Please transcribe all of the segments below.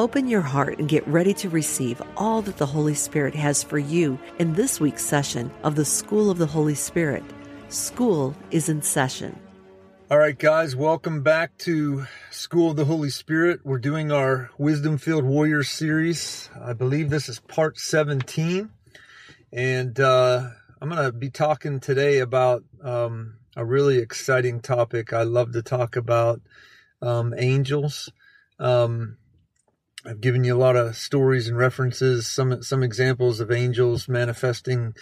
Open your heart and get ready to receive all that the Holy Spirit has for you in this week's session of the School of the Holy Spirit. School is in session. All right, guys, welcome back to School of the Holy Spirit. We're doing our Wisdom Filled Warriors series. I believe this is part 17. And uh, I'm going to be talking today about um, a really exciting topic. I love to talk about um, angels. Um, I've given you a lot of stories and references, some some examples of angels manifesting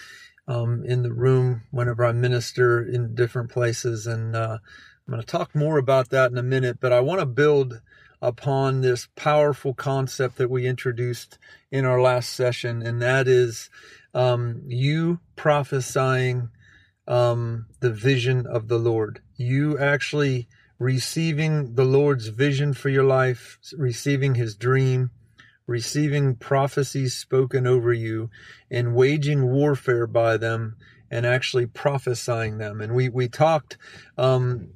um, in the room whenever I minister in different places, and uh, I'm going to talk more about that in a minute, but I want to build upon this powerful concept that we introduced in our last session, and that is um, you prophesying um, the vision of the Lord. You actually receiving the Lord's vision for your life, receiving his dream, receiving prophecies spoken over you, and waging warfare by them and actually prophesying them. And we, we talked um,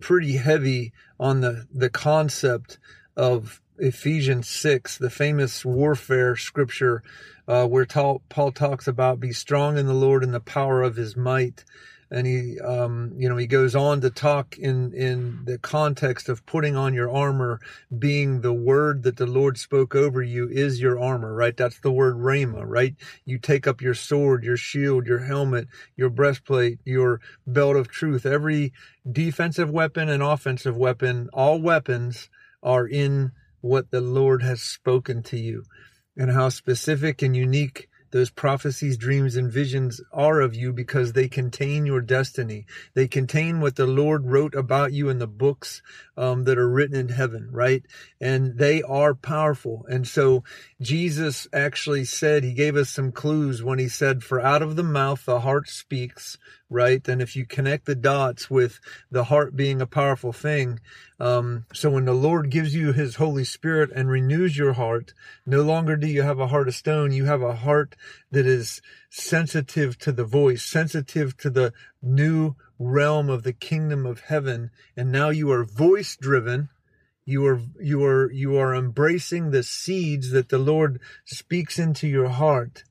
pretty heavy on the, the concept of Ephesians 6, the famous warfare scripture, uh, where Paul talks about be strong in the Lord and the power of his might and he um, you know he goes on to talk in in the context of putting on your armor being the word that the lord spoke over you is your armor right? That's the word rhema right? You take up your sword your shield your helmet your breastplate your belt of truth. Every defensive weapon and offensive weapon all weapons are in what the lord has spoken to you. And how specific and unique those prophecies, dreams, and visions are of you because they contain your destiny. They contain what the Lord wrote about you in the books um, that are written in heaven, right? And they are powerful. And so Jesus actually said, He gave us some clues when He said, For out of the mouth the heart speaks, right? And if you connect the dots with the heart being a powerful thing, um, so when the Lord gives you His Holy Spirit and renews your heart, no longer do you have a heart of stone. You have a heart that is sensitive to the voice, sensitive to the new realm of the kingdom of heaven. And now you are voice driven. You are, you are, you are embracing the seeds that the Lord speaks into your heart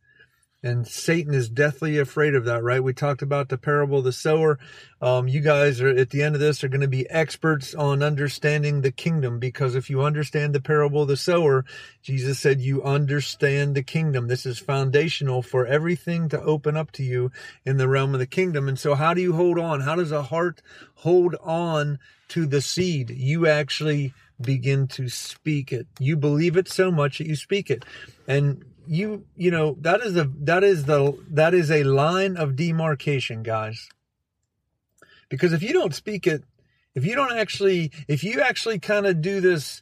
and Satan is deathly afraid of that, right? We talked about the parable of the sower. Um, you guys are at the end of this are going to be experts on understanding the kingdom because if you understand the parable of the sower, Jesus said you understand the kingdom. This is foundational for everything to open up to you in the realm of the kingdom. And so, how do you hold on? How does a heart hold on to the seed? You actually begin to speak it. You believe it so much that you speak it. And you you know that is a that is the that is a line of demarcation guys. Because if you don't speak it if you don't actually if you actually kind of do this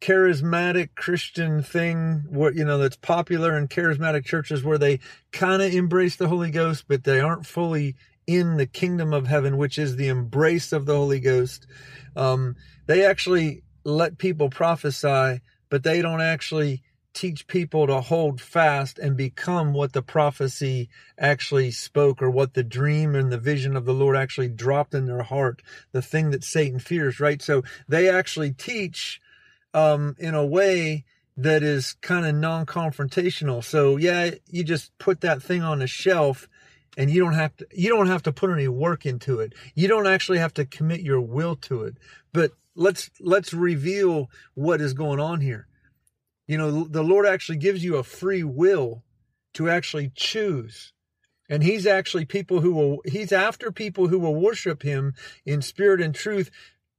charismatic christian thing what you know that's popular in charismatic churches where they kind of embrace the holy ghost but they aren't fully in the kingdom of heaven which is the embrace of the holy ghost um, they actually let people prophesy but they don't actually teach people to hold fast and become what the prophecy actually spoke or what the dream and the vision of the Lord actually dropped in their heart, the thing that Satan fears, right? So they actually teach um, in a way that is kind of non confrontational. So, yeah, you just put that thing on a shelf and you don't have to you don't have to put any work into it you don't actually have to commit your will to it but let's let's reveal what is going on here you know, the Lord actually gives you a free will to actually choose. And he's actually people who will, he's after people who will worship him in spirit and truth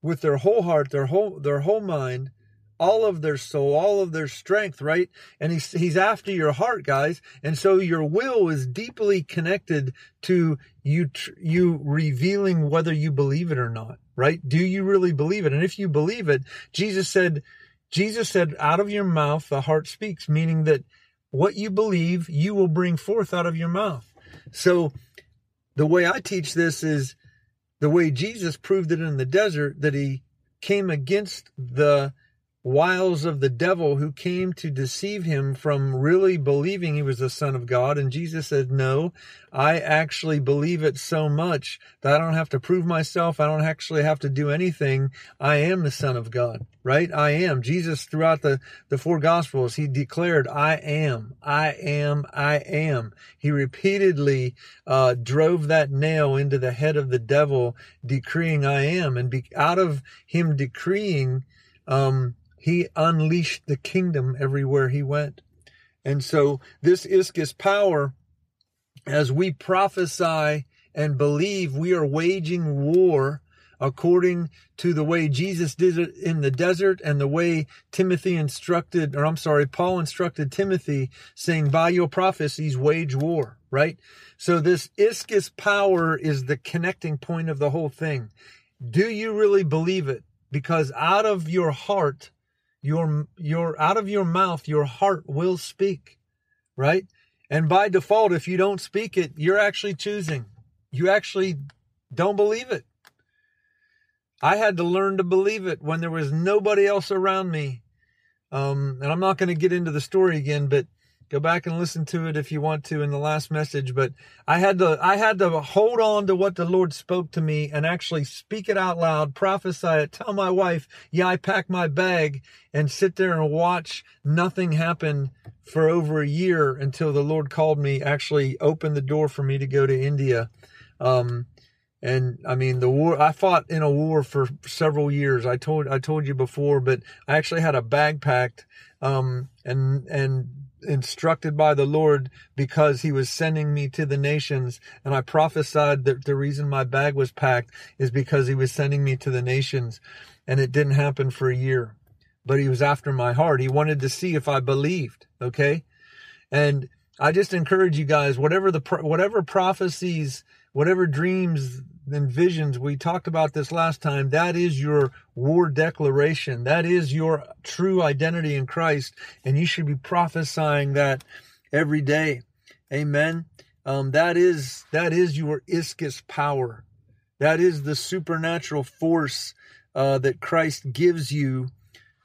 with their whole heart, their whole, their whole mind, all of their soul, all of their strength, right? And he's, he's after your heart, guys. And so your will is deeply connected to you, you revealing whether you believe it or not, right? Do you really believe it? And if you believe it, Jesus said, Jesus said, out of your mouth, the heart speaks, meaning that what you believe, you will bring forth out of your mouth. So the way I teach this is the way Jesus proved it in the desert that he came against the wiles of the devil who came to deceive him from really believing he was the son of God. And Jesus said, no, I actually believe it so much that I don't have to prove myself. I don't actually have to do anything. I am the son of God, right? I am. Jesus throughout the, the four gospels, he declared, I am, I am, I am. He repeatedly, uh, drove that nail into the head of the devil, decreeing I am. And be, out of him decreeing, um, he unleashed the kingdom everywhere he went. And so this Ischus power, as we prophesy and believe we are waging war according to the way Jesus did it in the desert and the way Timothy instructed, or I'm sorry, Paul instructed Timothy saying, by your prophecies, wage war, right? So this Ischus power is the connecting point of the whole thing. Do you really believe it? Because out of your heart, your your out of your mouth your heart will speak right? And by default if you don't speak it you're actually choosing. You actually don't believe it. I had to learn to believe it when there was nobody else around me. Um, and i'm not going to get into the story again but Go back and listen to it if you want to in the last message. But I had to, I had to hold on to what the Lord spoke to me and actually speak it out loud, prophesy it, tell my wife, yeah, I packed my bag and sit there and watch nothing happen for over a year until the Lord called me, actually opened the door for me to go to India. Um, and I mean the war I fought in a war for several years. I told I told you before, but I actually had a bag packed um and and instructed by the Lord because he was sending me to the nations. And I prophesied that the reason my bag was packed is because he was sending me to the nations. And it didn't happen for a year, but he was after my heart. He wanted to see if I believed. Okay. And I just encourage you guys, whatever the, whatever prophecies, whatever dreams and visions. We talked about this last time. That is your war declaration. That is your true identity in Christ. And you should be prophesying that every day. Amen. Um, that is, that is your ischus power. That is the supernatural force, uh, that Christ gives you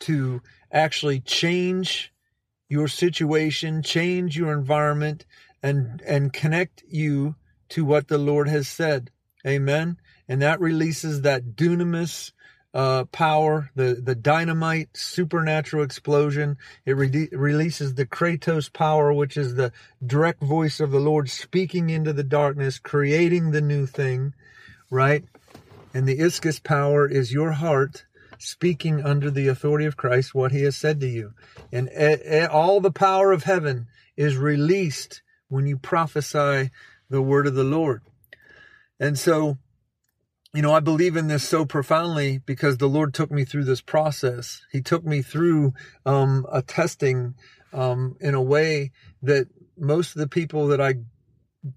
to actually change your situation, change your environment, and, and connect you to what the Lord has said. Amen. And that releases that dunamis uh, power, the, the dynamite supernatural explosion. It re- releases the Kratos power, which is the direct voice of the Lord speaking into the darkness, creating the new thing, right? And the Ischus power is your heart speaking under the authority of Christ what he has said to you. And all the power of heaven is released when you prophesy the word of the Lord. And so, you know, I believe in this so profoundly because the Lord took me through this process. He took me through um, a testing um, in a way that most of the people that I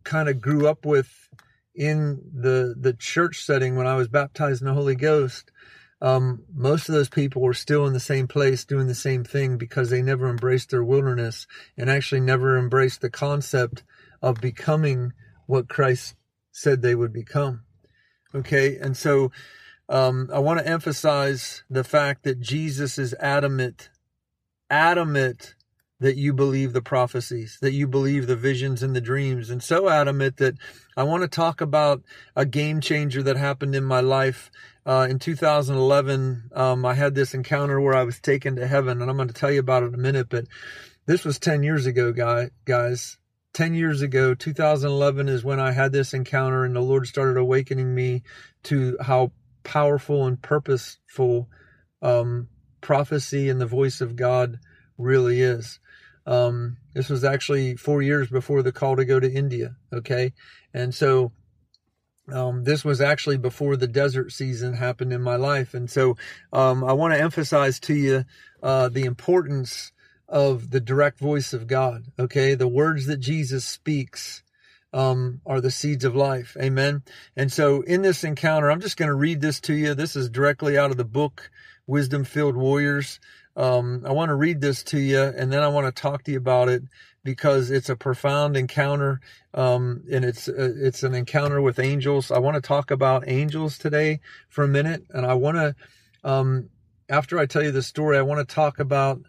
kind of grew up with in the the church setting when I was baptized in the Holy Ghost, um, most of those people were still in the same place doing the same thing because they never embraced their wilderness and actually never embraced the concept of becoming what Christ said they would become. Okay, and so um, I want to emphasize the fact that Jesus is adamant, adamant that you believe the prophecies, that you believe the visions and the dreams, and so adamant that I want to talk about a game changer that happened in my life. Uh, in 2011, um, I had this encounter where I was taken to heaven, and I'm going to tell you about it in a minute, but this was 10 years ago, guy, guys. 10 years ago, 2011 is when I had this encounter and the Lord started awakening me to how powerful and purposeful um, prophecy and the voice of God really is. Um, this was actually four years before the call to go to India. Okay. And so, um, this was actually before the desert season happened in my life. And so, um, I want to emphasize to you, uh, the importance of the direct voice of God. Okay. The words that Jesus speaks, um, are the seeds of life. Amen. And so in this encounter, I'm just going to read this to you. This is directly out of the book, Wisdom Filled Warriors. Um, I want to read this to you and then I want to talk to you about it because it's a profound encounter. Um, and it's, uh, it's an encounter with angels. I want to talk about angels today for a minute. And I want to, um, after I tell you the story, I want to talk about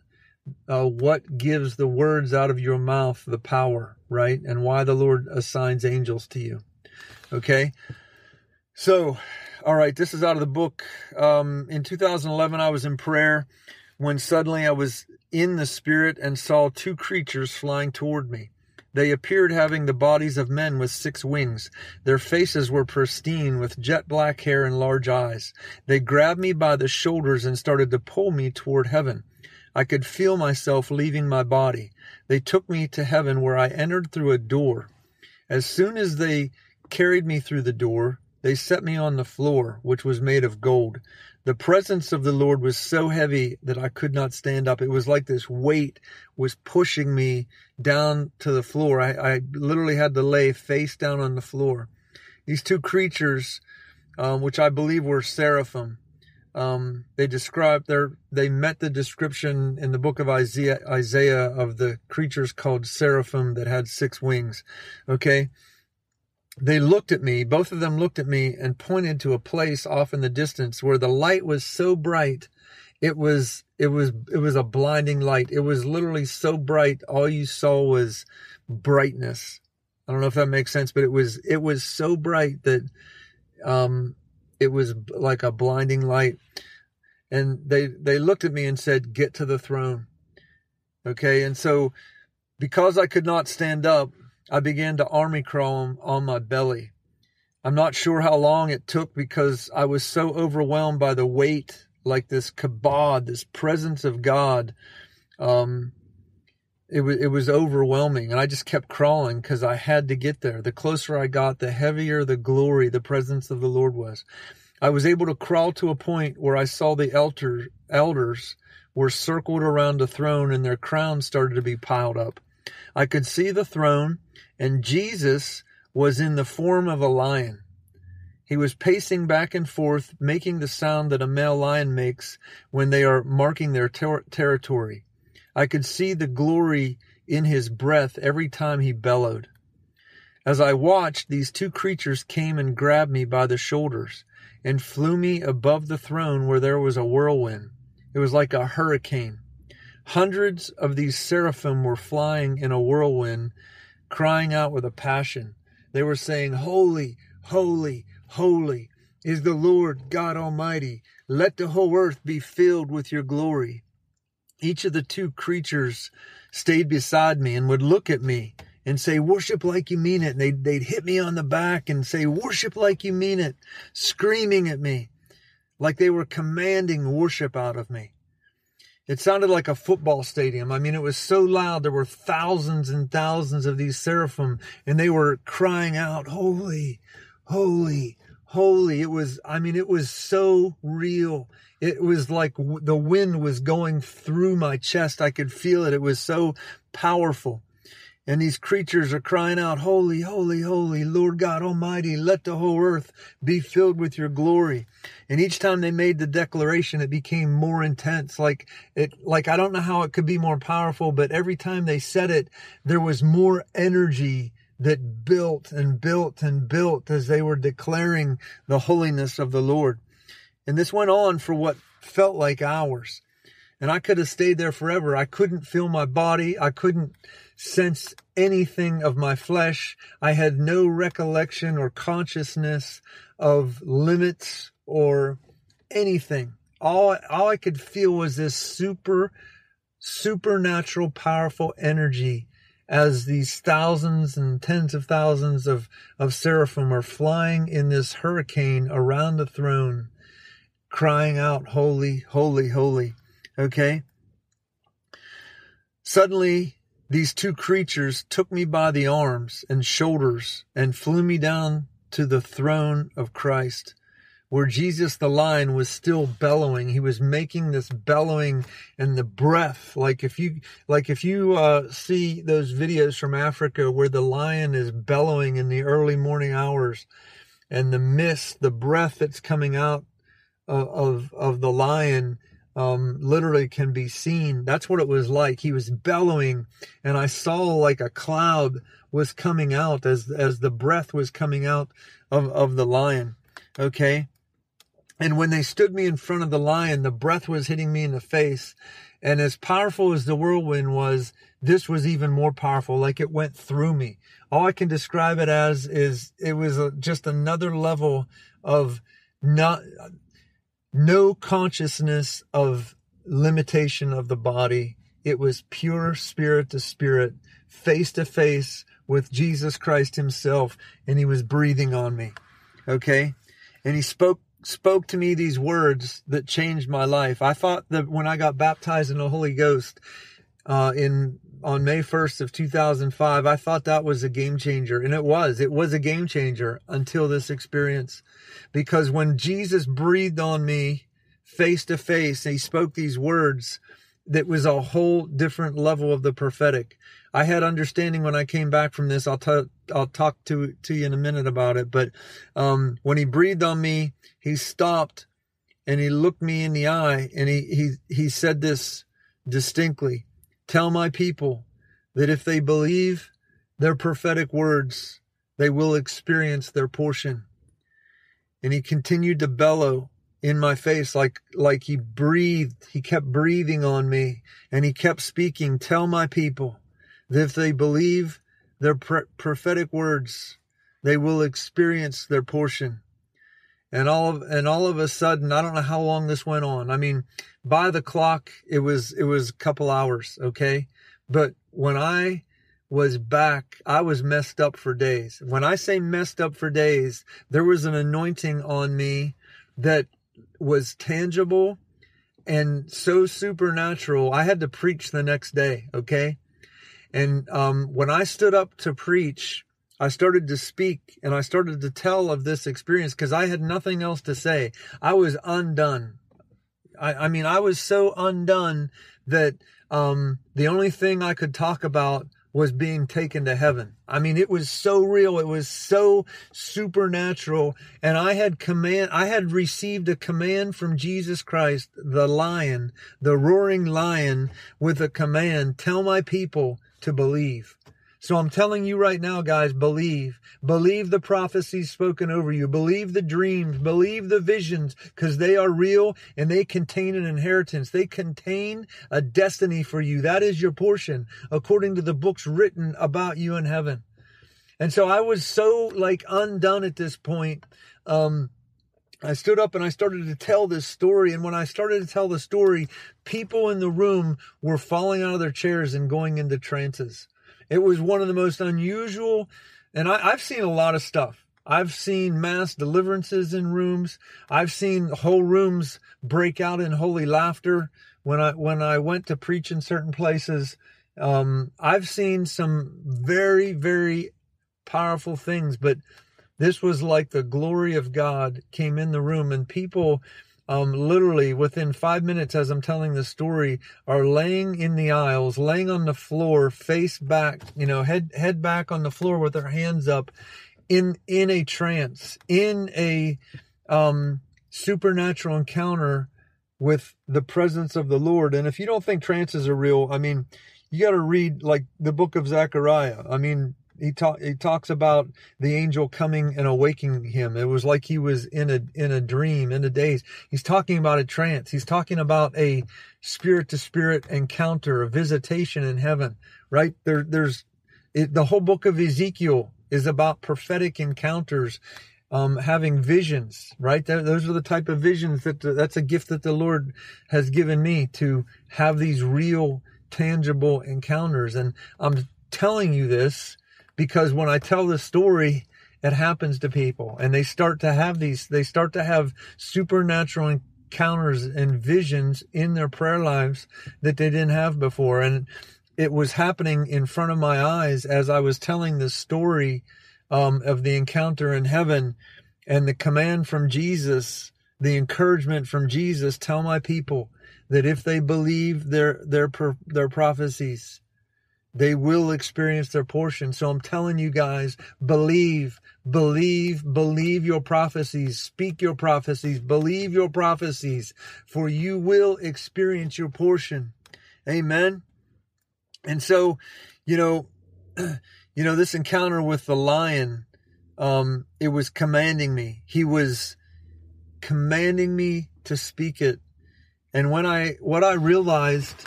uh, what gives the words out of your mouth the power, right? And why the Lord assigns angels to you. Okay. So, all right, this is out of the book. Um, in 2011, I was in prayer when suddenly I was in the spirit and saw two creatures flying toward me. They appeared having the bodies of men with six wings. Their faces were pristine with jet black hair and large eyes. They grabbed me by the shoulders and started to pull me toward heaven. I could feel myself leaving my body. They took me to heaven where I entered through a door. As soon as they carried me through the door, they set me on the floor, which was made of gold. The presence of the Lord was so heavy that I could not stand up. It was like this weight was pushing me down to the floor. I, I literally had to lay face down on the floor. These two creatures, um, which I believe were seraphim, um, they described their they met the description in the book of Isaiah Isaiah of the creatures called seraphim that had six wings. Okay. They looked at me, both of them looked at me and pointed to a place off in the distance where the light was so bright it was it was it was a blinding light. It was literally so bright all you saw was brightness. I don't know if that makes sense, but it was it was so bright that um it was like a blinding light. And they, they looked at me and said, get to the throne. Okay. And so because I could not stand up, I began to army crawl on my belly. I'm not sure how long it took because I was so overwhelmed by the weight, like this kabod, this presence of God. Um, it was it was overwhelming and i just kept crawling because i had to get there. The closer i got the heavier the glory the presence of the lord was. I was able to crawl to a point where i saw the elder, elders were circled around the throne and their crowns started to be piled up. I could see the throne and jesus was in the form of a lion. He was pacing back and forth making the sound that a male lion makes when they are marking their ter- territory I could see the glory in his breath every time he bellowed. As I watched, these two creatures came and grabbed me by the shoulders and flew me above the throne where there was a whirlwind. It was like a hurricane. Hundreds of these seraphim were flying in a whirlwind, crying out with a passion. They were saying, Holy, holy, holy is the Lord God Almighty. Let the whole earth be filled with your glory each of the two creatures stayed beside me and would look at me and say, worship like you mean it. And they'd, they'd hit me on the back and say, worship like you mean it, screaming at me like they were commanding worship out of me. It sounded like a football stadium. I mean, it was so loud. There were thousands and thousands of these seraphim and they were crying out, holy, holy, holy. It was, I mean, it was so real. It was like the wind was going through my chest. I could feel it. It was so powerful. And these creatures are crying out, Holy, holy, holy, Lord God Almighty, let the whole earth be filled with your glory. And each time they made the declaration, it became more intense. Like it, like I don't know how it could be more powerful, but every time they said it, there was more energy that built and built and built as they were declaring the holiness of the Lord. And this went on for what felt like hours. And I could have stayed there forever. I couldn't feel my body. I couldn't sense anything of my flesh. I had no recollection or consciousness of limits or anything. All, all I could feel was this super, supernatural, powerful energy as these thousands and tens of thousands of, of seraphim are flying in this hurricane around the throne, crying out, Holy, holy, holy. Okay? Suddenly, these two creatures took me by the arms and shoulders and flew me down to the throne of Christ where Jesus the lion was still bellowing. He was making this bellowing and the breath. Like if you, like if you, uh, see those videos from Africa where the lion is bellowing in the early morning hours and the mist, the breath that's coming out of, of, the lion, um, literally can be seen. That's what it was like. He was bellowing, and I saw like a cloud was coming out as as the breath was coming out of of the lion. Okay, and when they stood me in front of the lion, the breath was hitting me in the face, and as powerful as the whirlwind was, this was even more powerful. Like it went through me. All I can describe it as is it was a, just another level of not no consciousness of limitation of the body. It was pure spirit to spirit, face to face with Jesus Christ himself. And he was breathing on me. Okay. And he spoke, spoke to me these words that changed my life. I thought that when I got baptized in the Holy Ghost, uh, in on May 1st of 2005, I thought that was a game changer. And it was. It was a game changer until this experience. Because when Jesus breathed on me face to face, he spoke these words that was a whole different level of the prophetic. I had understanding when I came back from this. I'll, t- I'll talk to, to you in a minute about it. But um, when he breathed on me, he stopped and he looked me in the eye and he, he, he said this distinctly. Tell my people that if they believe their prophetic words, they will experience their portion. And he continued to bellow in my face like like he breathed he kept breathing on me and he kept speaking tell my people that if they believe their prophetic words they will experience their portion and all of and all of a sudden i don't know how long this went on. I mean by the clock it was it was a couple hours okay? But when i was back i was messed up for days. When i say messed up for days there was an anointing on me that was tangible and so supernatural i had to preach the next day okay? And um, when i stood up to preach I started to speak and I started to tell of this experience because I had nothing else to say. I was undone. I, I mean, I was so undone that um, the only thing I could talk about was being taken to heaven. I mean, it was so real. It was so supernatural. And I had command, I had received a command from Jesus Christ, the lion, the roaring lion with a command, tell my people to believe. So I'm telling you right now, guys, believe. Believe the prophecies spoken over you. Believe the dreams. Believe the visions because they are real and they contain an inheritance. They contain a destiny for you. That is your portion according to the books written about you in heaven. And so I was so like undone at this point. Um, I stood up and I started to tell this story. And when I started to tell the story, people in the room were falling out of their chairs and going into trances. It was one of the most unusual, and I, I've seen a lot of stuff. I've seen mass deliverances in rooms. I've seen whole rooms break out in holy laughter when I when I went to preach in certain places. Um, I've seen some very very powerful things, but this was like the glory of God came in the room, and people um, literally within five minutes as I'm telling the story, are laying in the aisles, laying on the floor, face back, you know, head head back on the floor with their hands up, in in a trance, in a um, supernatural encounter with the presence of the Lord. And if you don't think trances are real, I mean, you got to read like the book of Zechariah. I mean, he talk he talks about the angel coming and awaking him. It was like he was in a in a dream, in a daze. He's talking about a trance. He's talking about a spirit to spirit encounter, a visitation in heaven. Right there, there's it, the whole book of Ezekiel is about prophetic encounters, um, having visions. Right, those are the type of visions that that's a gift that the Lord has given me to have these real, tangible encounters. And I'm telling you this because when I tell the story, it happens to people and they start to have these, they start to have supernatural encounters and visions in their prayer lives that they didn't have before. And it was happening in front of my eyes as I was telling the story um, of the encounter in heaven and the command from Jesus, the encouragement from Jesus, tell my people that if they believe their, their, their prophecies, they will experience their portion. So I'm telling you guys, believe, believe, believe your prophecies, speak your prophecies, believe your prophecies, for you will experience your portion. Amen. And so, you know, you know, this encounter with the lion, um, it was commanding me. He was commanding me to speak it. And when I, what I realized,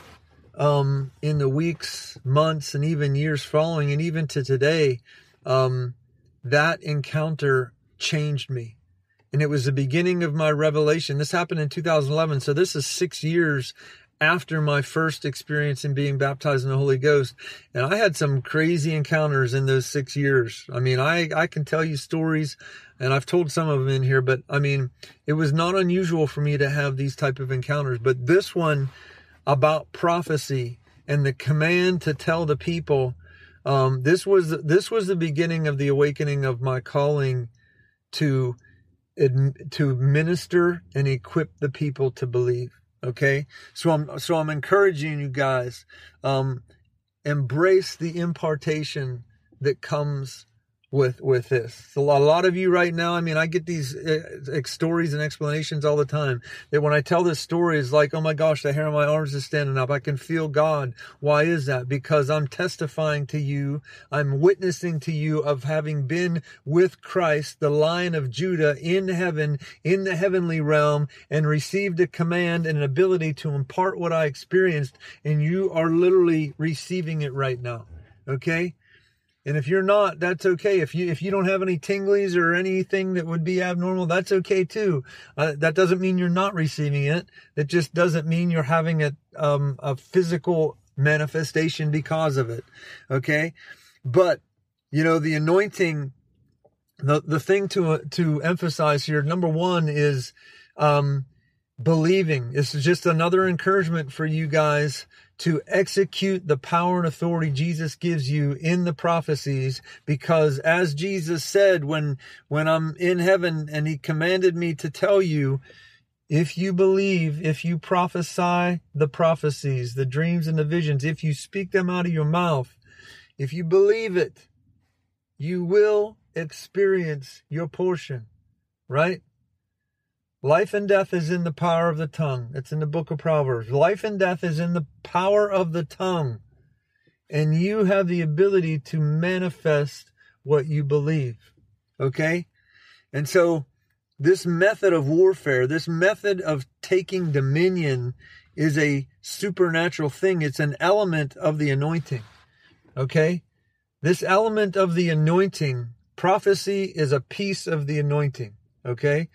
um, in the weeks, months, and even years following, and even to today, um, that encounter changed me. And it was the beginning of my revelation. This happened in 2011. So this is six years after my first experience in being baptized in the Holy Ghost. And I had some crazy encounters in those six years. I mean, I, I can tell you stories and I've told some of them in here, but I mean, it was not unusual for me to have these type of encounters. But this one about prophecy and the command to tell the people, um, this was, this was the beginning of the awakening of my calling to, to minister and equip the people to believe. Okay. So I'm, so I'm encouraging you guys, um, embrace the impartation that comes with with this. So a lot of you right now, I mean, I get these uh, stories and explanations all the time. That when I tell this story, is like, oh my gosh, the hair on my arms is standing up. I can feel God. Why is that? Because I'm testifying to you. I'm witnessing to you of having been with Christ, the Lion of Judah, in heaven, in the heavenly realm, and received a command and an ability to impart what I experienced, and you are literally receiving it right now. Okay. And if you're not, that's okay. If you if you don't have any tinglies or anything that would be abnormal, that's okay too. Uh, that doesn't mean you're not receiving it. That just doesn't mean you're having a um, a physical manifestation because of it. Okay, but you know the anointing. The the thing to to emphasize here, number one is um, believing. This is just another encouragement for you guys to execute the power and authority Jesus gives you in the prophecies because as Jesus said when when I'm in heaven and he commanded me to tell you if you believe if you prophesy the prophecies the dreams and the visions if you speak them out of your mouth if you believe it you will experience your portion right Life and death is in the power of the tongue. It's in the book of Proverbs. Life and death is in the power of the tongue. And you have the ability to manifest what you believe. Okay? And so, this method of warfare, this method of taking dominion is a supernatural thing. It's an element of the anointing. Okay? This element of the anointing, prophecy is a piece of the anointing. Okay?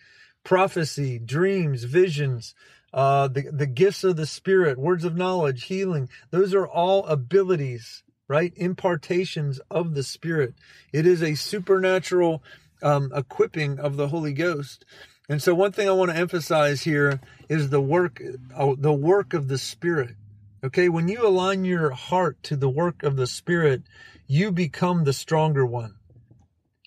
Prophecy, dreams, visions, uh, the, the gifts of the Spirit, words of knowledge, healing. Those are all abilities, right? Impartations of the Spirit. It is a supernatural um, equipping of the Holy Ghost. And so, one thing I want to emphasize here is the work, uh, the work of the Spirit. Okay, when you align your heart to the work of the Spirit, you become the stronger one.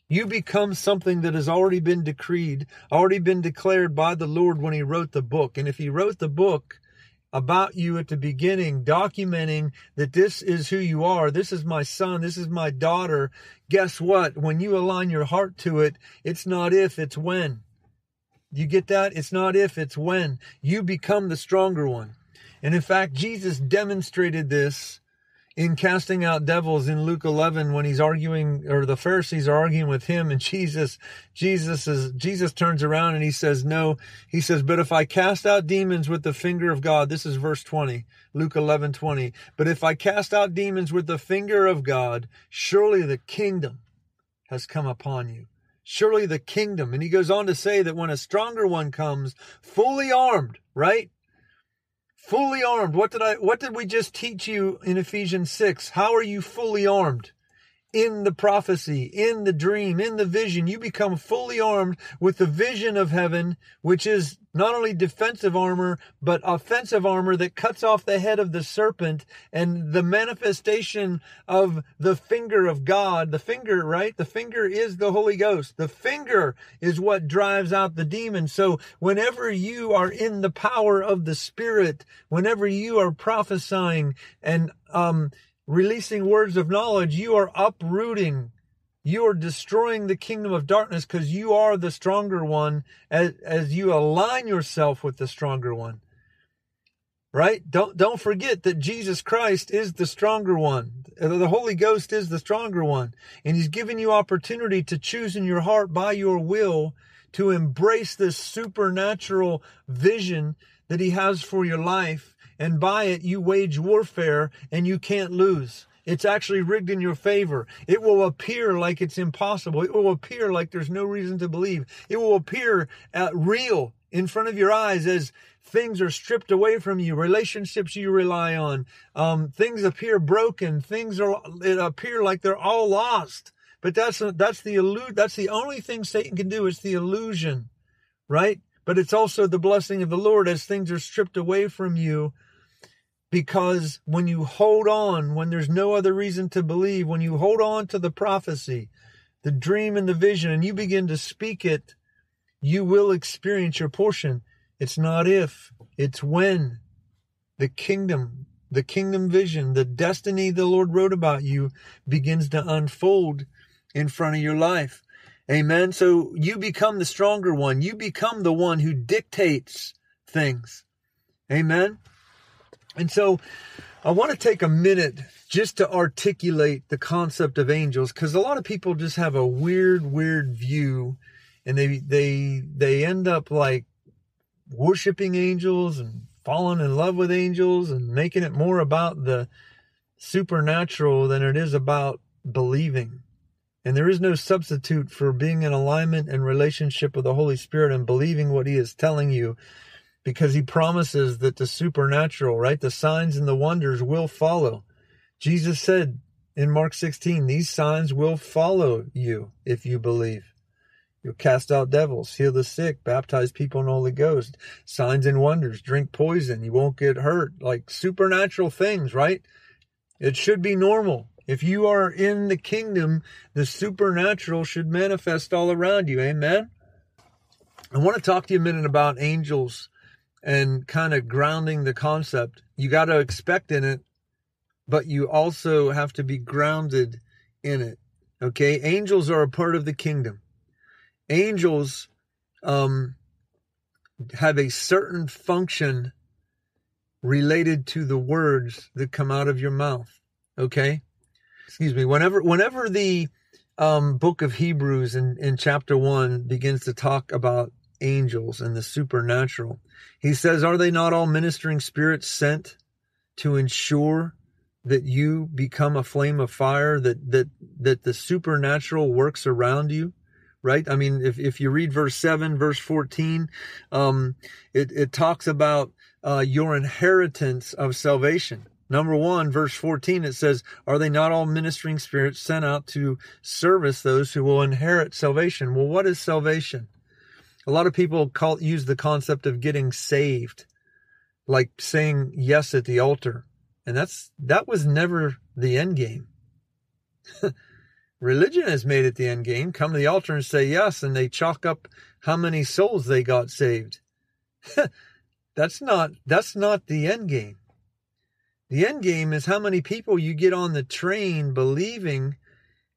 You become something that has already been decreed, already been declared by the Lord when He wrote the book. And if He wrote the book about you at the beginning, documenting that this is who you are, this is my son, this is my daughter, guess what? When you align your heart to it, it's not if, it's when. You get that? It's not if, it's when. You become the stronger one. And in fact, Jesus demonstrated this in casting out devils in Luke 11 when he's arguing or the Pharisees are arguing with him and Jesus Jesus is Jesus turns around and he says no. He says but if I cast out demons with the finger of God this is verse 20 Luke 11 20 but if I cast out demons with the finger of God surely the kingdom has come upon you. Surely the kingdom and he goes on to say that when a stronger one comes fully armed right fully armed. What did I what did we just teach you in Ephesians 6? How are you fully armed? In the prophecy, in the dream, in the vision. You become fully armed with the vision of heaven, which is not only defensive armor, but offensive armor that cuts off the head of the serpent and the manifestation of the finger of God. The finger, right? The finger is the Holy Ghost. The finger is what drives out the demon. So whenever you are in the power of the Spirit, whenever you are prophesying and, um, releasing words of knowledge, you are uprooting, you are destroying the kingdom of darkness because you are the stronger one as, as you align yourself with the stronger one. Right? Don't don't forget that Jesus Christ is the stronger one. The Holy Ghost is the stronger one. And he's given you opportunity to choose in your heart by your will to embrace this supernatural vision that he has for your life and by it you wage warfare and you can't lose. It's actually rigged in your favor. It will appear like it's impossible. It will appear like there's no reason to believe. It will appear uh, real in front of your eyes as things are stripped away from you, relationships you rely on, um, things appear broken, things are it appear like they're all lost. But that's that's the illusion. That's the only thing Satan can do is the illusion, right? But it's also the blessing of the Lord as things are stripped away from you because when you hold on, when there's no other reason to believe, when you hold on to the prophecy, the dream and the vision, and you begin to speak it, you will experience your portion. It's not if, it's when the kingdom, the kingdom vision, the destiny the Lord wrote about you begins to unfold in front of your life. Amen. So you become the stronger one. You become the one who dictates things. Amen. And so I want to take a minute just to articulate the concept of angels because a lot of people just have a weird, weird view and they, they, they end up like worshiping angels and falling in love with angels and making it more about the supernatural than it is about believing. And there is no substitute for being in alignment and relationship with the Holy Spirit and believing what He is telling you because he promises that the supernatural, right, the signs and the wonders will follow. Jesus said in Mark 16, these signs will follow you if you believe. You'll cast out devils, heal the sick, baptize people in the Holy Ghost, signs and wonders, drink poison, you won't get hurt, like supernatural things, right? It should be normal. If you are in the kingdom, the supernatural should manifest all around you. Amen. I want to talk to you a minute about angels and kind of grounding the concept. You got to expect in it, but you also have to be grounded in it. Okay. Angels are a part of the kingdom. Angels, um, have a certain function related to the words that come out of your mouth. Okay. Excuse me. Whenever, whenever the, um, book of Hebrews in, in chapter one begins to talk about angels and the supernatural. He says, Are they not all ministering spirits sent to ensure that you become a flame of fire, that that that the supernatural works around you? Right? I mean, if, if you read verse 7, verse 14, um, it, it talks about uh, your inheritance of salvation. Number one, verse 14, it says, Are they not all ministering spirits sent out to service those who will inherit salvation? Well, what is salvation? A lot of people call use the concept of getting saved like saying yes at the altar. And that's that was never the end game. Religion has made it the end game. Come to the altar and say yes and they chalk up how many souls they got saved. That's not that's not the end game. The end game is how many people you get on the train believing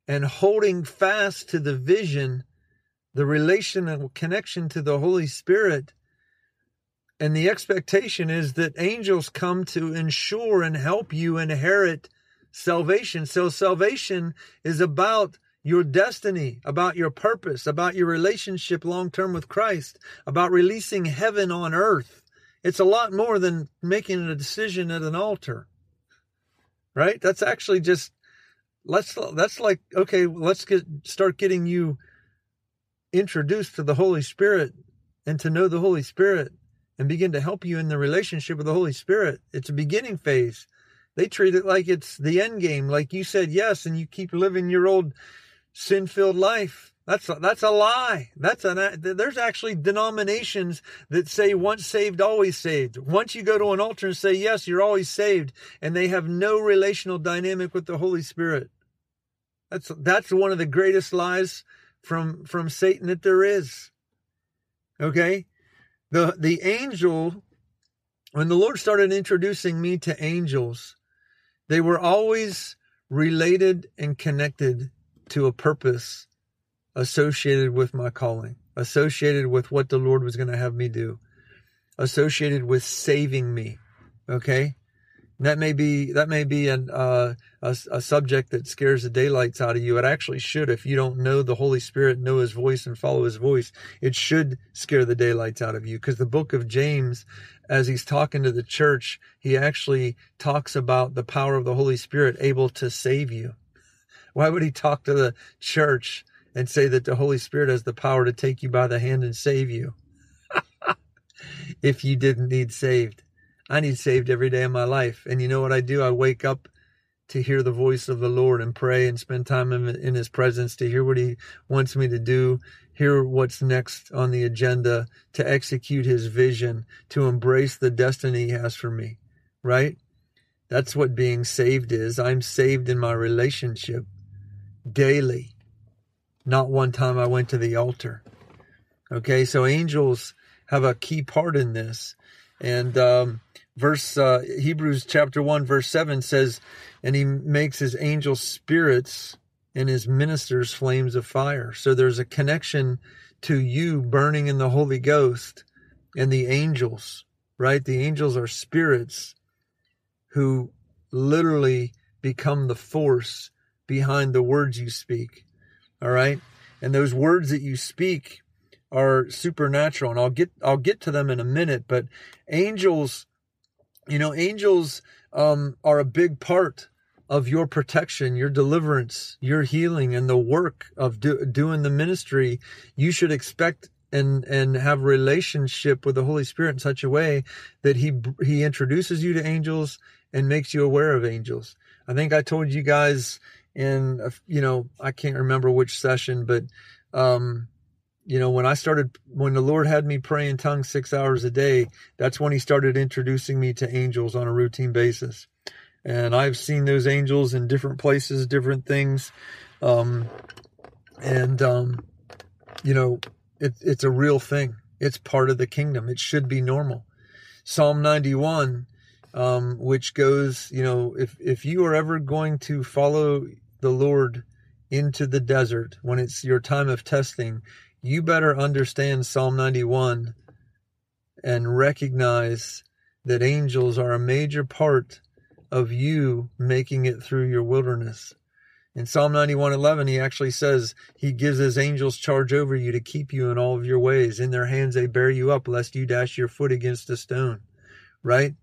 and holding fast to the vision the relation and connection to the Holy Spirit. And the expectation is that angels come to ensure and help you inherit salvation. So salvation is about your destiny, about your purpose, about your relationship long term with Christ, about releasing heaven on earth. It's a lot more than making a decision at an altar. Right? That's actually just let's that's like okay, let's get start getting you introduced to the Holy Spirit and to know the Holy Spirit and begin to help you in the relationship with the Holy Spirit. It's a beginning phase. They treat it like it's the end game, like you said yes, and you keep living your old sin filled life. That's a, that's a lie. That's an there's actually denominations that say once saved always saved. Once you go to an altar and say yes, you're always saved, and they have no relational dynamic with the Holy Spirit. That's that's one of the greatest lies from from Satan that there is. Okay? The the angel when the Lord started introducing me to angels, They were always related and connected to a purpose associated with my calling, associated with what the Lord was going to have me do, associated with saving me. Okay. That may be that may be an, uh, a, a subject that scares the daylights out of you. It actually should, if you don't know the Holy Spirit, know His voice, and follow His voice. It should scare the daylights out of you because the book of James, as he's talking to the church, he actually talks about the power of the Holy Spirit able to save you. Why would he talk to the church and say that the Holy Spirit has the power to take you by the hand and save you? if you didn't need saved. I need saved every day of my life. And you know what I do? I wake up to hear the voice of the Lord and pray and spend time in, in His presence to hear what He wants me to do, hear what's next on the agenda, to execute His vision, to embrace the destiny He has for me, right? That's what being saved is. I'm saved in my relationship daily. Not one time I went to the altar. Okay, so angels have a key part in this. And um, verse uh, Hebrews chapter 1 verse 7 says and he makes his angel spirits and his ministers flames of fire. So there's a connection to you burning in the Holy Ghost and the angels, right? The angels are spirits who literally become the force behind the words you speak. All right? And those words that you speak are supernatural and I'll get I'll get to them in a minute, but angels you know, angels um, are a big part of your protection, your deliverance, your healing, and the work of do, doing the ministry. You should expect and and have relationship with the Holy Spirit in such a way that he he introduces you to angels and makes you aware of angels. I think I told you guys in you know I can't remember which session, but um, you know, when I started, when the Lord had me pray in tongues six hours a day, that's when He started introducing me to angels on a routine basis. And I've seen those angels in different places, different things. Um, and, um, you know, it, it's a real thing. It's part of the kingdom. It should be normal. Psalm 91, um, which goes, you know, if, if you are ever going to follow the Lord into the desert when it's your time of testing, you better understand Psalm 91 and recognize that angels are a major part of you making it through your wilderness. In Psalm 91:11 he actually says he gives his angels charge over you to keep you in all of your ways. In their hands they bear you up lest you dash your foot against a stone. Right?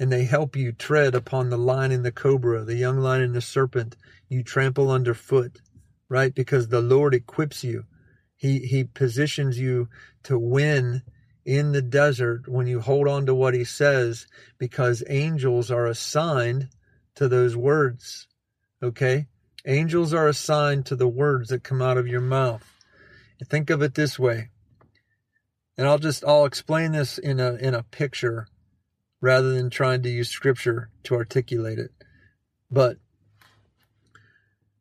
And they help you tread upon the lion and the cobra, the young lion and the serpent you trample underfoot. Right? Because the Lord equips you he, he positions you to win in the desert when you hold on to what he says because angels are assigned to those words. Okay? Angels are assigned to the words that come out of your mouth. Think of it this way. And I'll just I'll explain this in a in a picture rather than trying to use scripture to articulate it. But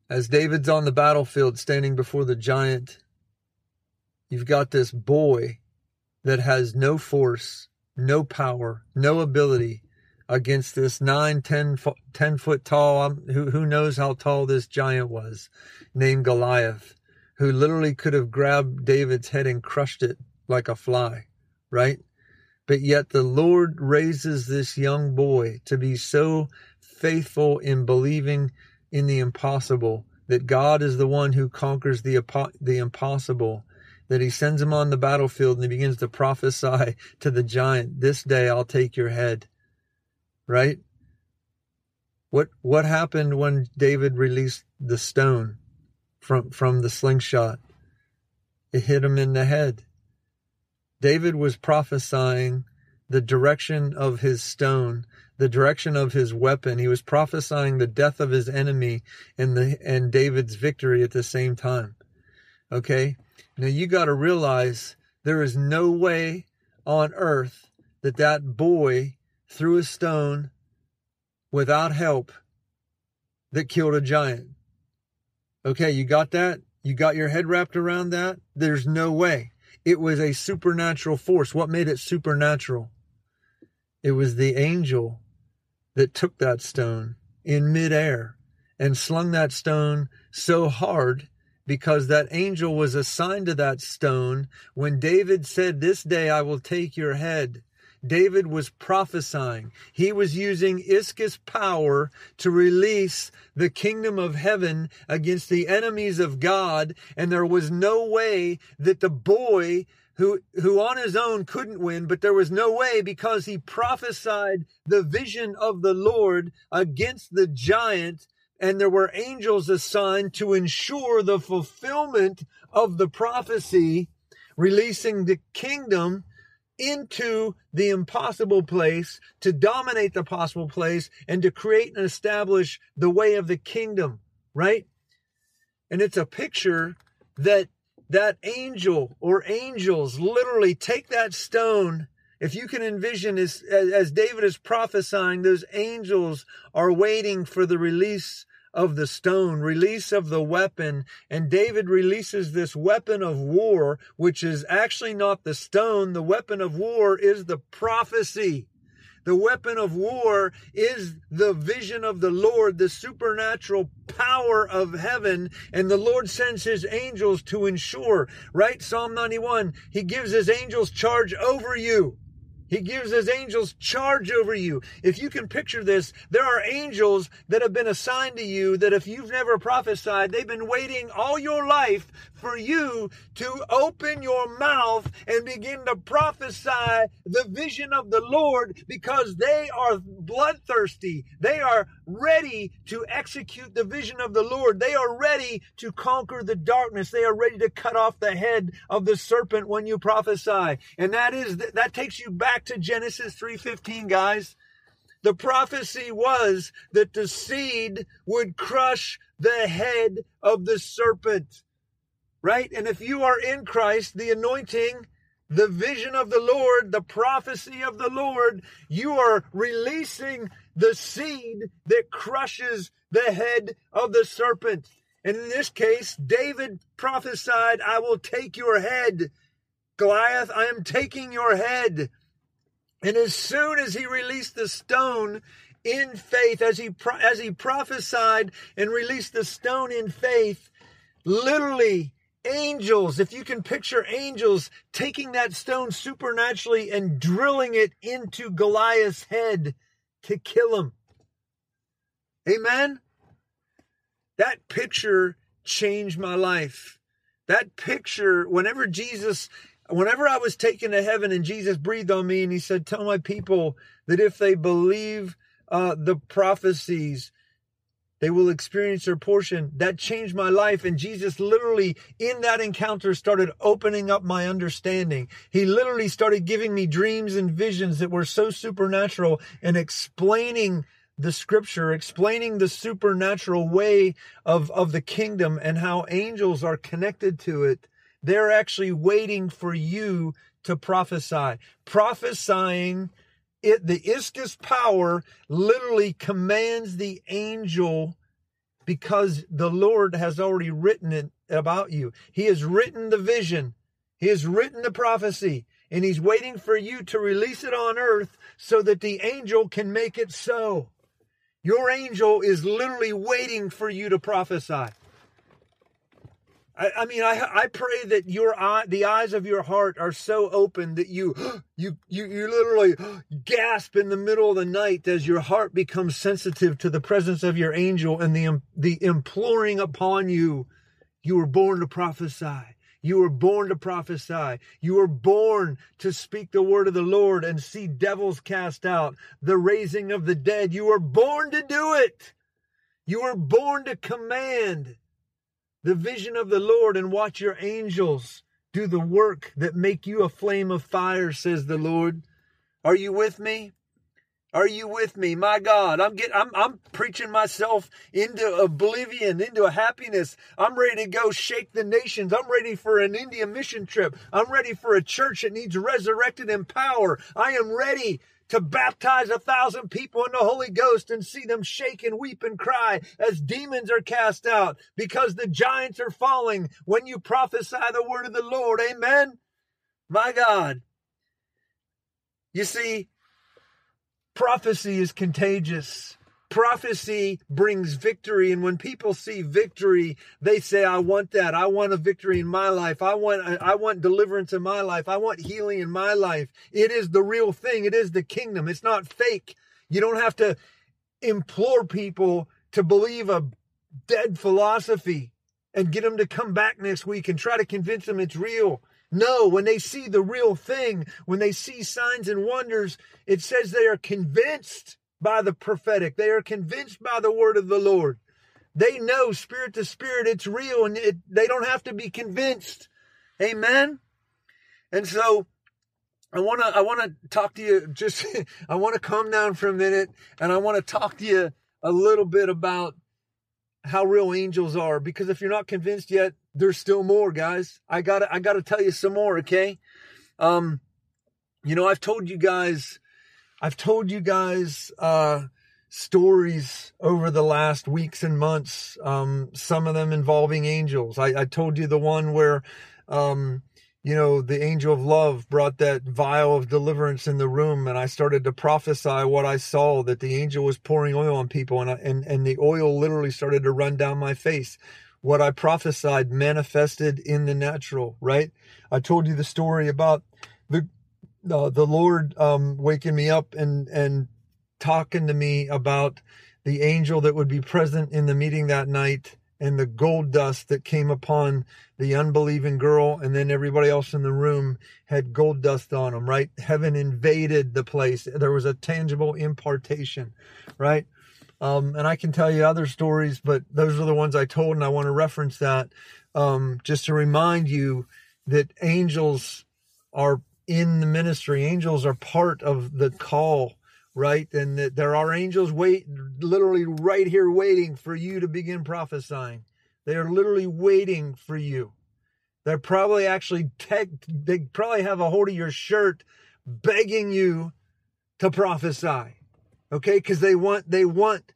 as David's on the battlefield standing before the giant You've got this boy that has no force, no power, no ability against this 9, 10, 10 foot tall, um, who, who knows how tall this giant was, named Goliath, who literally could have grabbed David's head and crushed it like a fly, right? But yet the Lord raises this young boy to be so faithful in believing in the impossible that God is the one who conquers the, the impossible that he sends him on the battlefield and he begins to prophesy to the giant, this day I'll take your head. Right? What what happened when David released the stone from from the slingshot? It hit him in the head. David was prophesying the direction of his stone, the direction of his weapon. He was prophesying the death of his enemy and the and David's victory at the same time. Okay? Now you got to realize there is no way on earth that that boy threw a stone without help that killed a giant. Okay, you got that? You got your head wrapped around that? There's no way. It was a supernatural force. What made it supernatural? It was the angel that took that stone in midair and slung that stone so hard because that angel was assigned to that stone when David said, This day I will take your head. David was prophesying. He was using Ischus power to release the kingdom of heaven against the enemies of God. And there was no way that the boy who, who on his own couldn't win, but there was no way because he prophesied the vision of the Lord against the giant and there were angels assigned to ensure the fulfillment of the prophecy, releasing the kingdom into the impossible place to dominate the possible place and to create and establish the way of the kingdom, right? And it's a picture that that angel or angels literally take that stone if you can envision as, as David is prophesying, those angels are waiting for the release of the stone, release of the weapon. And David releases this weapon of war, which is actually not the stone. The weapon of war is the prophecy. The weapon of war is the vision of the Lord, the supernatural power of heaven. And the Lord sends his angels to ensure, right? Psalm 91, he gives his angels charge over you. He gives his angels charge over you. If you can picture this, there are angels that have been assigned to you that if you've never prophesied, they've been waiting all your life for you to open your mouth and begin to prophesy the vision of the Lord because they are bloodthirsty. They are ready to execute the vision of the Lord. They are ready to conquer the darkness. They are ready to cut off the head of the serpent when you prophesy. And that is that takes you back to Genesis 3:15, guys. The prophecy was that the seed would crush the head of the serpent. Right? And if you are in Christ, the anointing the vision of the Lord, the prophecy of the Lord, you are releasing the seed that crushes the head of the serpent. And in this case, David prophesied, I will take your head. Goliath, I am taking your head. And as soon as he released the stone in faith, as he, as he prophesied and released the stone in faith, literally angels, if you can picture angels taking that stone supernaturally and drilling it into Goliath's head to kill him. Amen? That picture changed my life. That picture, whenever Jesus, whenever I was taken to heaven and Jesus breathed on me and he said, Tell my people that if they believe uh, the prophecies, they will experience their portion. That changed my life. And Jesus literally, in that encounter, started opening up my understanding. He literally started giving me dreams and visions that were so supernatural and explaining the scripture, explaining the supernatural way of, of the kingdom and how angels are connected to it. They're actually waiting for you to prophesy. Prophesying it the Ischus power literally commands the angel because the Lord has already written it about you. He has written the vision. He has written the prophecy and he's waiting for you to release it on earth so that the angel can make it so. Your angel is literally waiting for you to prophesy. I, I, mean, I I pray that your eye, the eyes of your heart are so open that you you you you literally gasp in the middle of the night as your heart becomes sensitive to the presence of your angel and the the imploring upon you. You were born to prophesy. You were born to prophesy. You were born to speak the word of the Lord and see devils cast out, the raising of the dead. You were born to do it. You were born to command the vision of the Lord and watch your angels do the work that make you a flame of fire, says the Lord. Are you with me? Are you with me? My God, I'm getting, I'm, I'm preaching myself into oblivion, into a happiness. I'm ready to go shake the nations. I'm ready for an India mission trip. I'm ready for a church that needs resurrected in power. I am ready to baptize a thousand people in the Holy Ghost and see them shake and weep and cry as demons are cast out because the giants are falling when you prophesy the word of the Lord. Amen. My God. You see, prophecy is contagious. Prophecy brings victory. And when people see victory, they say, I want that. I want a victory in my life. I want, I want deliverance in my life. I want healing in my life. It is the real thing. It is the kingdom. It's not fake. You don't have to implore people to believe a dead philosophy and get them to come back next week and try to convince them it's real. No, when they see the real thing, when they see signs and wonders, it says they are convinced by the prophetic. They are convinced by the word of the Lord. They know spirit to spirit it's real and it, they don't have to be convinced. Amen. And so I want to I want to talk to you just I want to calm down for a minute and I want to talk to you a little bit about how real angels are because if you're not convinced yet, there's still more, guys. I got to I got to tell you some more, okay? Um you know, I've told you guys I've told you guys uh stories over the last weeks and months um some of them involving angels. I I told you the one where um you know, the angel of love brought that vial of deliverance in the room, and I started to prophesy what I saw that the angel was pouring oil on people, and I, and and the oil literally started to run down my face. What I prophesied manifested in the natural, right? I told you the story about the uh, the Lord um, waking me up and and talking to me about the angel that would be present in the meeting that night and the gold dust that came upon the unbelieving girl. And then everybody else in the room had gold dust on them right? Heaven invaded the place. There was a tangible impartation right um, and i can tell you other stories but those are the ones i told and i want to reference that um, just to remind you that angels are in the ministry angels are part of the call right? And that there are angels wait literally right here waiting for you to begin prophesying. They are literally waiting for you. They're probably actually tech, they probably have a hold of your shirt begging you to prophesy. Okay? Cuz they want they want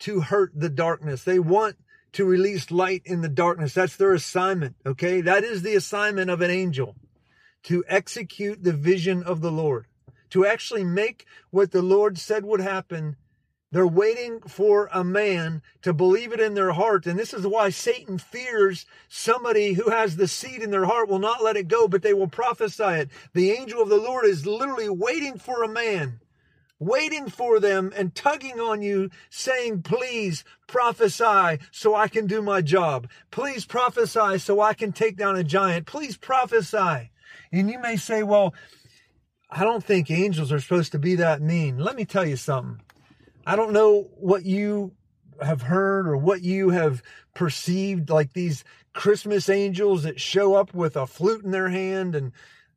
to hurt the darkness. They want to release light in the darkness. That's their assignment, okay? That is the assignment of an angel to execute the vision of the Lord to actually make what the Lord said would happen. They're waiting for a man to believe it in their heart. And this is why Satan fears somebody who has the seed in their heart will not let it go, but they will prophesy it. The angel of the Lord is literally waiting for a man, waiting for them and tugging on you, saying, please prophesy so I can do my job. Please prophesy so I can take down a giant. Please prophesy. And you may say, well, I don't think angels are supposed to be that mean. Let me tell you something. I don't know what you have heard or what you have perceived like these Christmas angels that show up with a flute in their hand and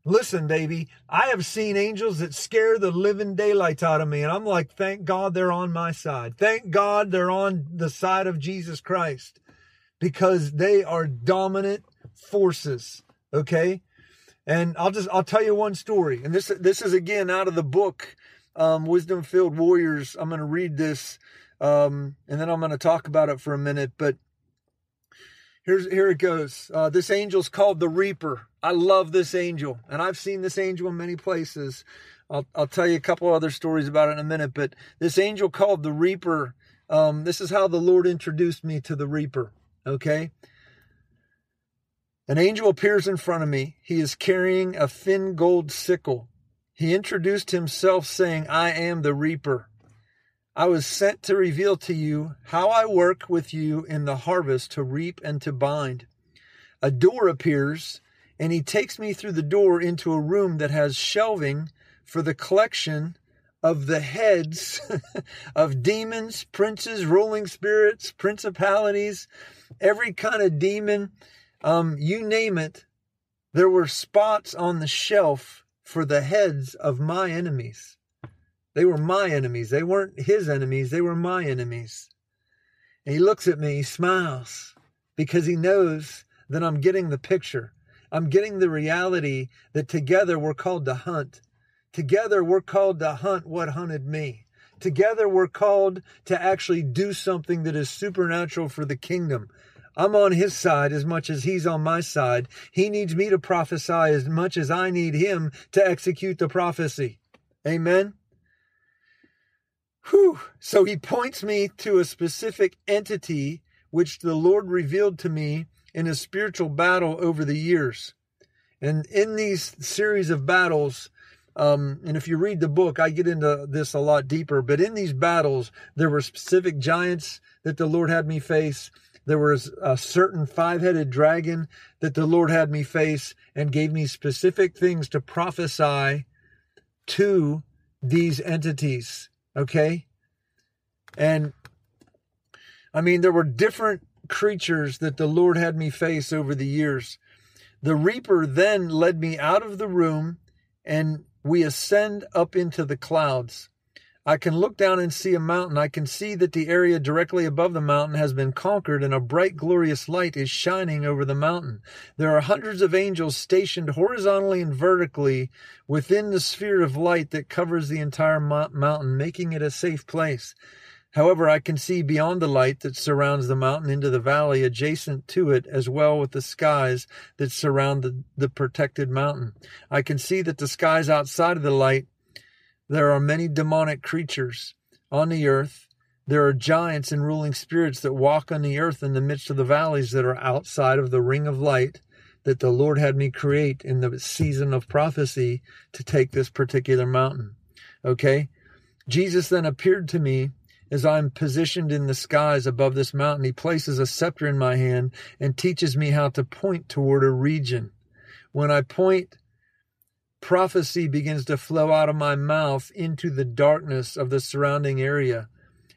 listen baby I have seen angels that scare the living daylights out of me and I'm like thank God they're on my side thank God they're on the side of Jesus Christ because they are dominant forces okay and I'll just I'll tell you one story. And this this is again out of the book um, Wisdom Filled Warriors. I'm going to read this um, and then I'm going to talk about it for a minute. But here's here it goes. Uh, this angel's called the Reaper. I love this angel, and I've seen this angel in many places. I'll I'll tell you a couple other stories about it in a minute. But this angel called the Reaper. Um, this is how the Lord introduced me to the Reaper. Okay. An angel appears in front of me. He is carrying a thin gold sickle. He introduced himself, saying, I am the reaper. I was sent to reveal to you how I work with you in the harvest to reap and to bind. A door appears, and he takes me through the door into a room that has shelving for the collection of the heads of demons, princes, ruling spirits, principalities, every kind of demon um, you name it, there were spots on the shelf for the heads of my enemies. They were my enemies. They weren't his enemies. They were my enemies. And he looks at me, he smiles because he knows that I'm getting the picture. I'm getting the reality that together we're called to hunt. Together we're called to hunt what hunted me. Together we're called to actually do something that is supernatural for the kingdom. I'm on his side as much as he's on my side. He needs me to prophesy as much as I need him to execute the prophecy. Amen. Whew. So he points me to a specific entity which the Lord revealed to me in a spiritual battle over the years. And in these series of battles, um, and if you read the book, I get into this a lot deeper. But in these battles, there were specific giants that the Lord had me face. There was a certain five headed dragon that the Lord had me face and gave me specific things to prophesy to these entities. Okay. And I mean, there were different creatures that the Lord had me face over the years. The reaper then led me out of the room and we ascend up into the clouds. I can look down and see a mountain. I can see that the area directly above the mountain has been conquered and a bright, glorious light is shining over the mountain. There are hundreds of angels stationed horizontally and vertically within the sphere of light that covers the entire mountain, making it a safe place. However, I can see beyond the light that surrounds the mountain into the valley adjacent to it, as well with the skies that surround the, the protected mountain. I can see that the skies outside of the light, there are many demonic creatures on the earth. There are giants and ruling spirits that walk on the earth in the midst of the valleys that are outside of the ring of light that the Lord had me create in the season of prophecy to take this particular mountain. Okay? Jesus then appeared to me as I'm positioned in the skies above this mountain, he places a scepter in my hand and teaches me how to point toward a region. When I point, prophecy begins to flow out of my mouth into the darkness of the surrounding area.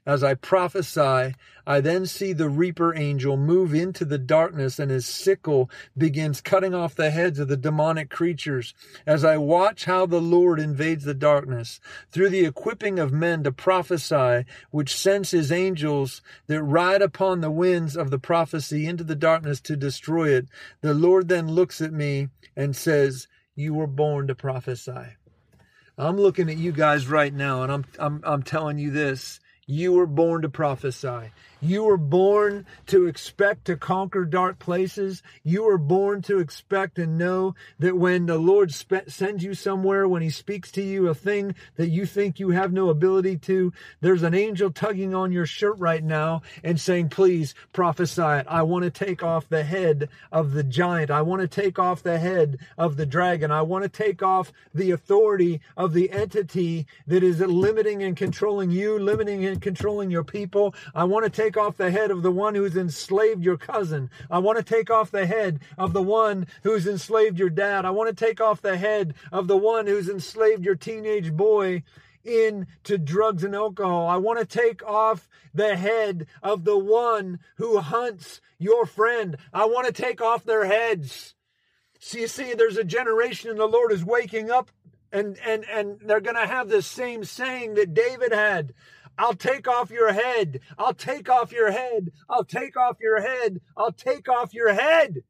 As I prophesy, I then see the reaper angel move into the darkness and his sickle begins cutting off the heads of the demonic creatures. As I watch how the Lord invades the darkness through the equipping of men to prophesy, which sends his angels that ride upon the winds of the prophecy into the darkness to destroy it, the Lord then looks at me and says, You were born to prophesy. I'm looking at you guys right now and I'm, I'm, I'm telling you this. You were born to prophesy. You were born to expect to conquer dark places. You were born to expect and know that when the Lord spe- sends you somewhere, when He speaks to you a thing that you think you have no ability to, there's an angel tugging on your shirt right now and saying, Please prophesy it. I want to take off the head of the giant. I want to take off the head of the dragon. I want to take off the authority of the entity that is limiting and controlling you, limiting and controlling your people. I want to take take off the head of the one who's enslaved your cousin. I want to take off the head of the one who's enslaved your dad. I want to take off the head of the one who's enslaved your teenage boy into drugs and alcohol. I want to take off the head of the one who hunts your friend. I want to take off their heads. So you see, there's a generation and the Lord is waking up and and and they're going to have the same saying that David had. I'll take off your head. I'll take off your head. I'll take off your head. I'll take off your head.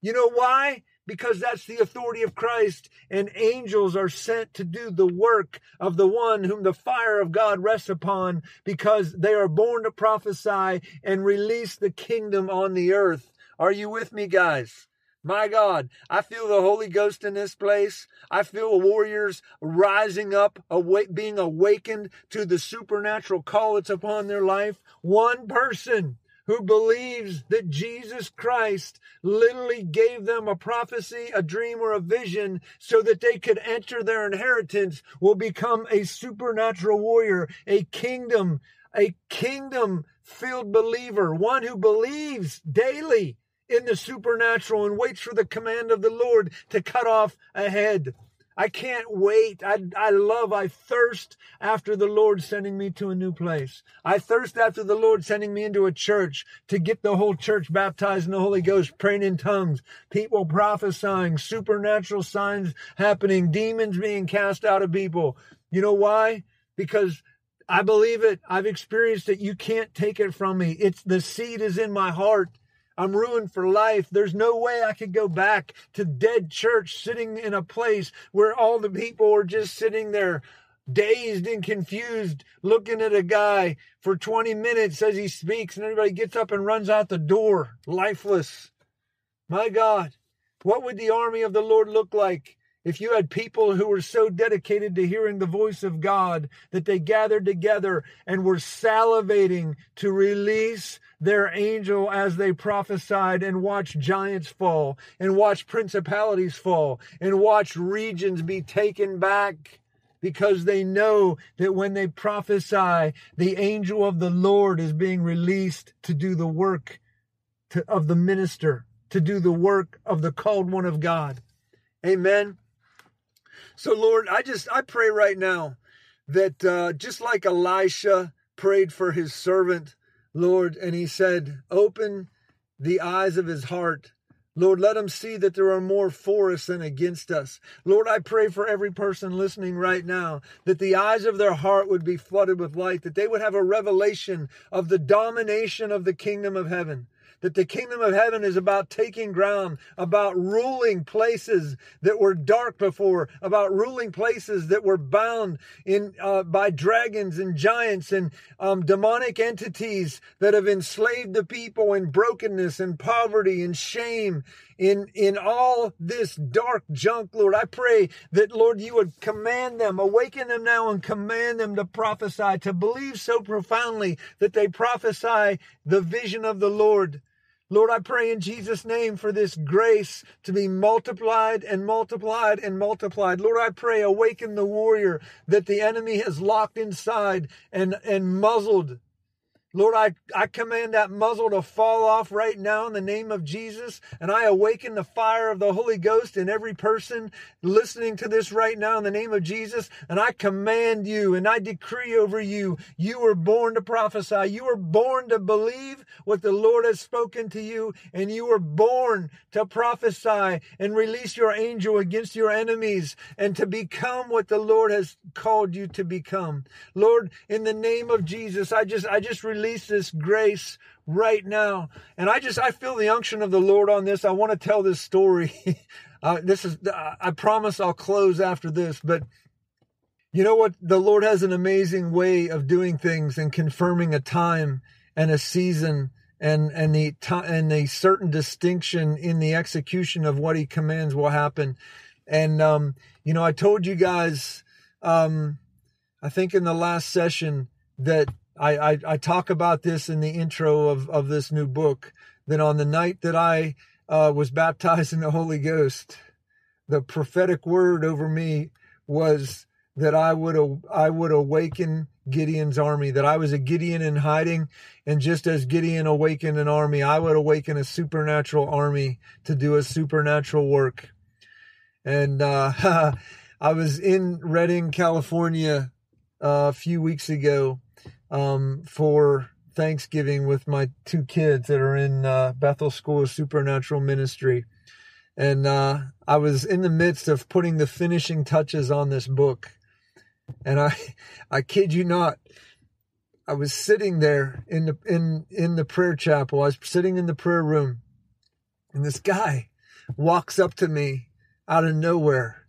You know why? Because that's the authority of Christ, and angels are sent to do the work of the one whom the fire of God rests upon, because they are born to prophesy and release the kingdom on the earth. Are you with me, guys? My God, I feel the Holy Ghost in this place. I feel warriors rising up, awake, being awakened to the supernatural call that's upon their life. One person who believes that Jesus Christ literally gave them a prophecy, a dream, or a vision so that they could enter their inheritance will become a supernatural warrior, a kingdom, a kingdom filled believer, one who believes daily in the supernatural and waits for the command of the Lord to cut off a head. I can't wait. I, I love, I thirst after the Lord sending me to a new place. I thirst after the Lord sending me into a church to get the whole church baptized in the Holy Ghost, praying in tongues, people prophesying, supernatural signs happening, demons being cast out of people. You know why? Because I believe it. I've experienced it. You can't take it from me. It's the seed is in my heart. I'm ruined for life. There's no way I could go back to dead church sitting in a place where all the people are just sitting there dazed and confused looking at a guy for 20 minutes as he speaks and everybody gets up and runs out the door lifeless. My God, what would the army of the Lord look like if you had people who were so dedicated to hearing the voice of God that they gathered together and were salivating to release their angel as they prophesied and watch giants fall and watch principalities fall and watch regions be taken back because they know that when they prophesy, the angel of the Lord is being released to do the work to, of the minister, to do the work of the called one of God. Amen. So, Lord, I just, I pray right now that uh, just like Elisha prayed for his servant, Lord, and he said, Open the eyes of his heart. Lord, let him see that there are more for us than against us. Lord, I pray for every person listening right now that the eyes of their heart would be flooded with light, that they would have a revelation of the domination of the kingdom of heaven that the kingdom of heaven is about taking ground, about ruling places that were dark before, about ruling places that were bound in uh, by dragons and giants and um, demonic entities that have enslaved the people in brokenness and poverty and shame in in all this dark junk lord. I pray that lord you would command them awaken them now and command them to prophesy to believe so profoundly that they prophesy the vision of the lord Lord, I pray in Jesus' name for this grace to be multiplied and multiplied and multiplied. Lord, I pray awaken the warrior that the enemy has locked inside and, and muzzled Lord, I, I command that muzzle to fall off right now in the name of Jesus. And I awaken the fire of the Holy Ghost in every person listening to this right now in the name of Jesus. And I command you and I decree over you, you were born to prophesy. You were born to believe what the Lord has spoken to you. And you were born to prophesy and release your angel against your enemies and to become what the Lord has called you to become. Lord, in the name of Jesus, I just, I just release release this grace right now. And I just, I feel the unction of the Lord on this. I want to tell this story. uh, this is, I promise I'll close after this, but you know what? The Lord has an amazing way of doing things and confirming a time and a season and and the and a certain distinction in the execution of what he commands will happen. And um, you know, I told you guys, um, I think in the last session that I, I, I, talk about this in the intro of, of this new book that on the night that I uh, was baptized in the Holy Ghost, the prophetic word over me was that I would I would awaken Gideon's army, that I was a Gideon in hiding, and just as Gideon awakened an army, I would awaken a supernatural army to do a supernatural work. And uh, I was in Redding, California, uh, a few weeks ago, um, for Thanksgiving with my two kids that are in uh, Bethel School of Supernatural Ministry. And uh, I was in the midst of putting the finishing touches on this book. And I, I kid you not, I was sitting there in the in in the prayer chapel. I was sitting in the prayer room, and this guy walks up to me out of nowhere,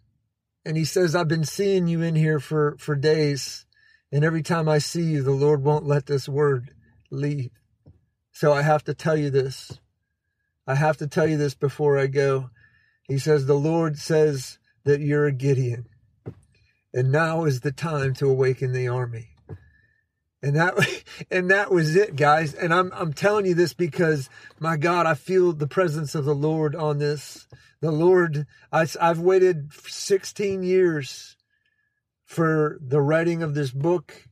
and he says, "I've been seeing you in here for for days, and every time I see you, the Lord won't let this word leave. So I have to tell you this. I have to tell you this before I go. He says, The Lord says that you're a Gideon. And now is the time to awaken the army. And that and that was it, guys. And I'm I'm telling you this because my God, I feel the presence of the Lord on this. The Lord, I, I've waited 16 years for the writing of this book.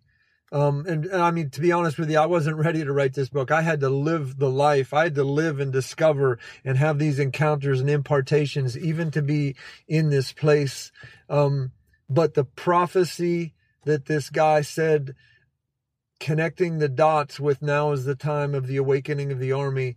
Um, and, and, I mean, to be honest with you, I wasn't ready to write this book. I had to live the life. I had to live and discover and have these encounters and impartations, even to be in this place. Um, but the prophecy that this guy said, connecting the dots with now is the time of the awakening of the army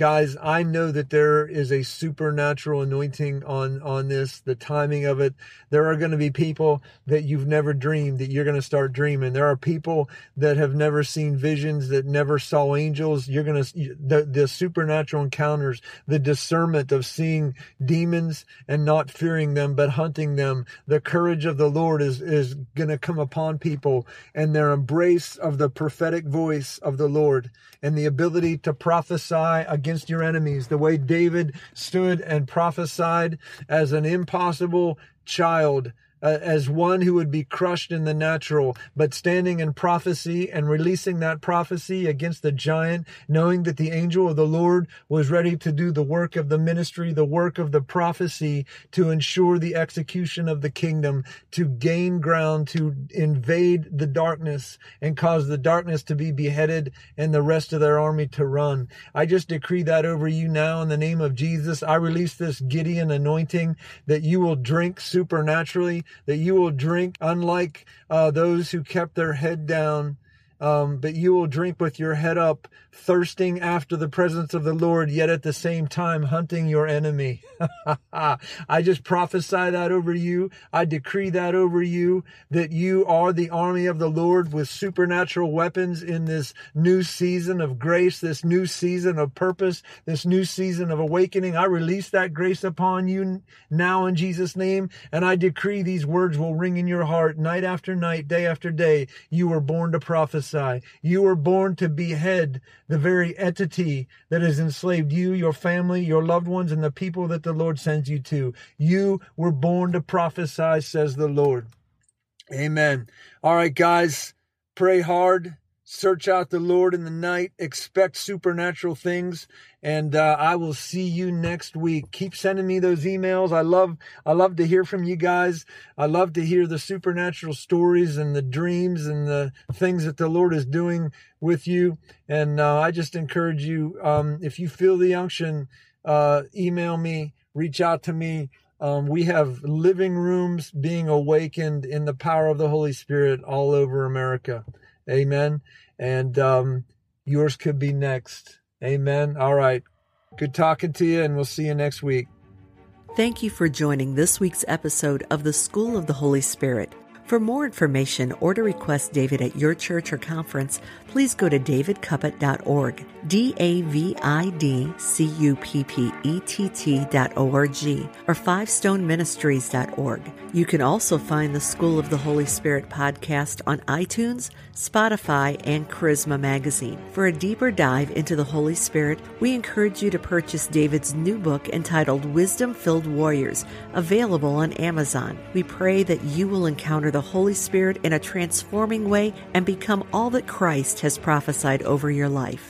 guys i know that there is a supernatural anointing on on this the timing of it. There are going to be people that you've never dreamed that you're going to start dreaming. There are people that have never seen visions that never saw angels. You're going to the, the supernatural encounters the discernment of seeing demons and not fearing them but hunting them. The courage of the lord is is going to come upon people and their embrace of the prophetic voice of the lord and the ability to prophesy against your enemies, the way David stood and prophesied as an impossible child uh, as one who would be crushed in the natural, but standing in prophecy and releasing that prophecy against the giant, knowing that the angel of the Lord was ready to do the work of the ministry, the work of the prophecy to ensure the execution of the kingdom, to gain ground, to invade the darkness and cause the darkness to be beheaded and the rest of their army to run. I just decree that over you now in the name of Jesus. I release this Gideon anointing that you will drink supernaturally that you will drink unlike uh, those who kept their head down. Um, but you will drink with your head up, thirsting after the presence of the Lord, yet at the same time hunting your enemy. I just prophesy that over you. I decree that over you, that you are the army of the Lord with supernatural weapons in this new season of grace, this new season of purpose, this new season of awakening. I release that grace upon you now in Jesus' name, and I decree these words will ring in your heart night after night, day after day. You were born to prophesy. You were born to behead the very entity that has enslaved you, your family, your loved ones, and the people that the Lord sends you to. You were born to prophesy, says the Lord. Amen. All right, guys, pray hard Search out the Lord in the night. Expect supernatural things. And uh, I will see you next week. Keep sending me those emails. I love, I love to hear from you guys. I love to hear the supernatural stories and the dreams and the things that the Lord is doing with you. And uh, I just encourage you, um, if you feel the unction, uh, email me, reach out to me. Um, we have living rooms being awakened in the power of the Holy Spirit all over America. Amen. And um, yours could be next. Amen. All right. Good talking to you, and we'll see you next week. Thank you for joining this week's episode of the School of the Holy Spirit. For more information or to request David at your church or conference, please go to davidcuppett.org, D A V I D C U P P E T T dot O-R-G, or fivestoneministries.org. You can also find the School of the Holy Spirit podcast on iTunes, Spotify, and Charisma Magazine. For a deeper dive into the Holy Spirit, we encourage you to purchase David's new book entitled Wisdom Filled Warriors, available on Amazon. We pray that you will encounter the the Holy Spirit in a transforming way and become all that Christ has prophesied over your life.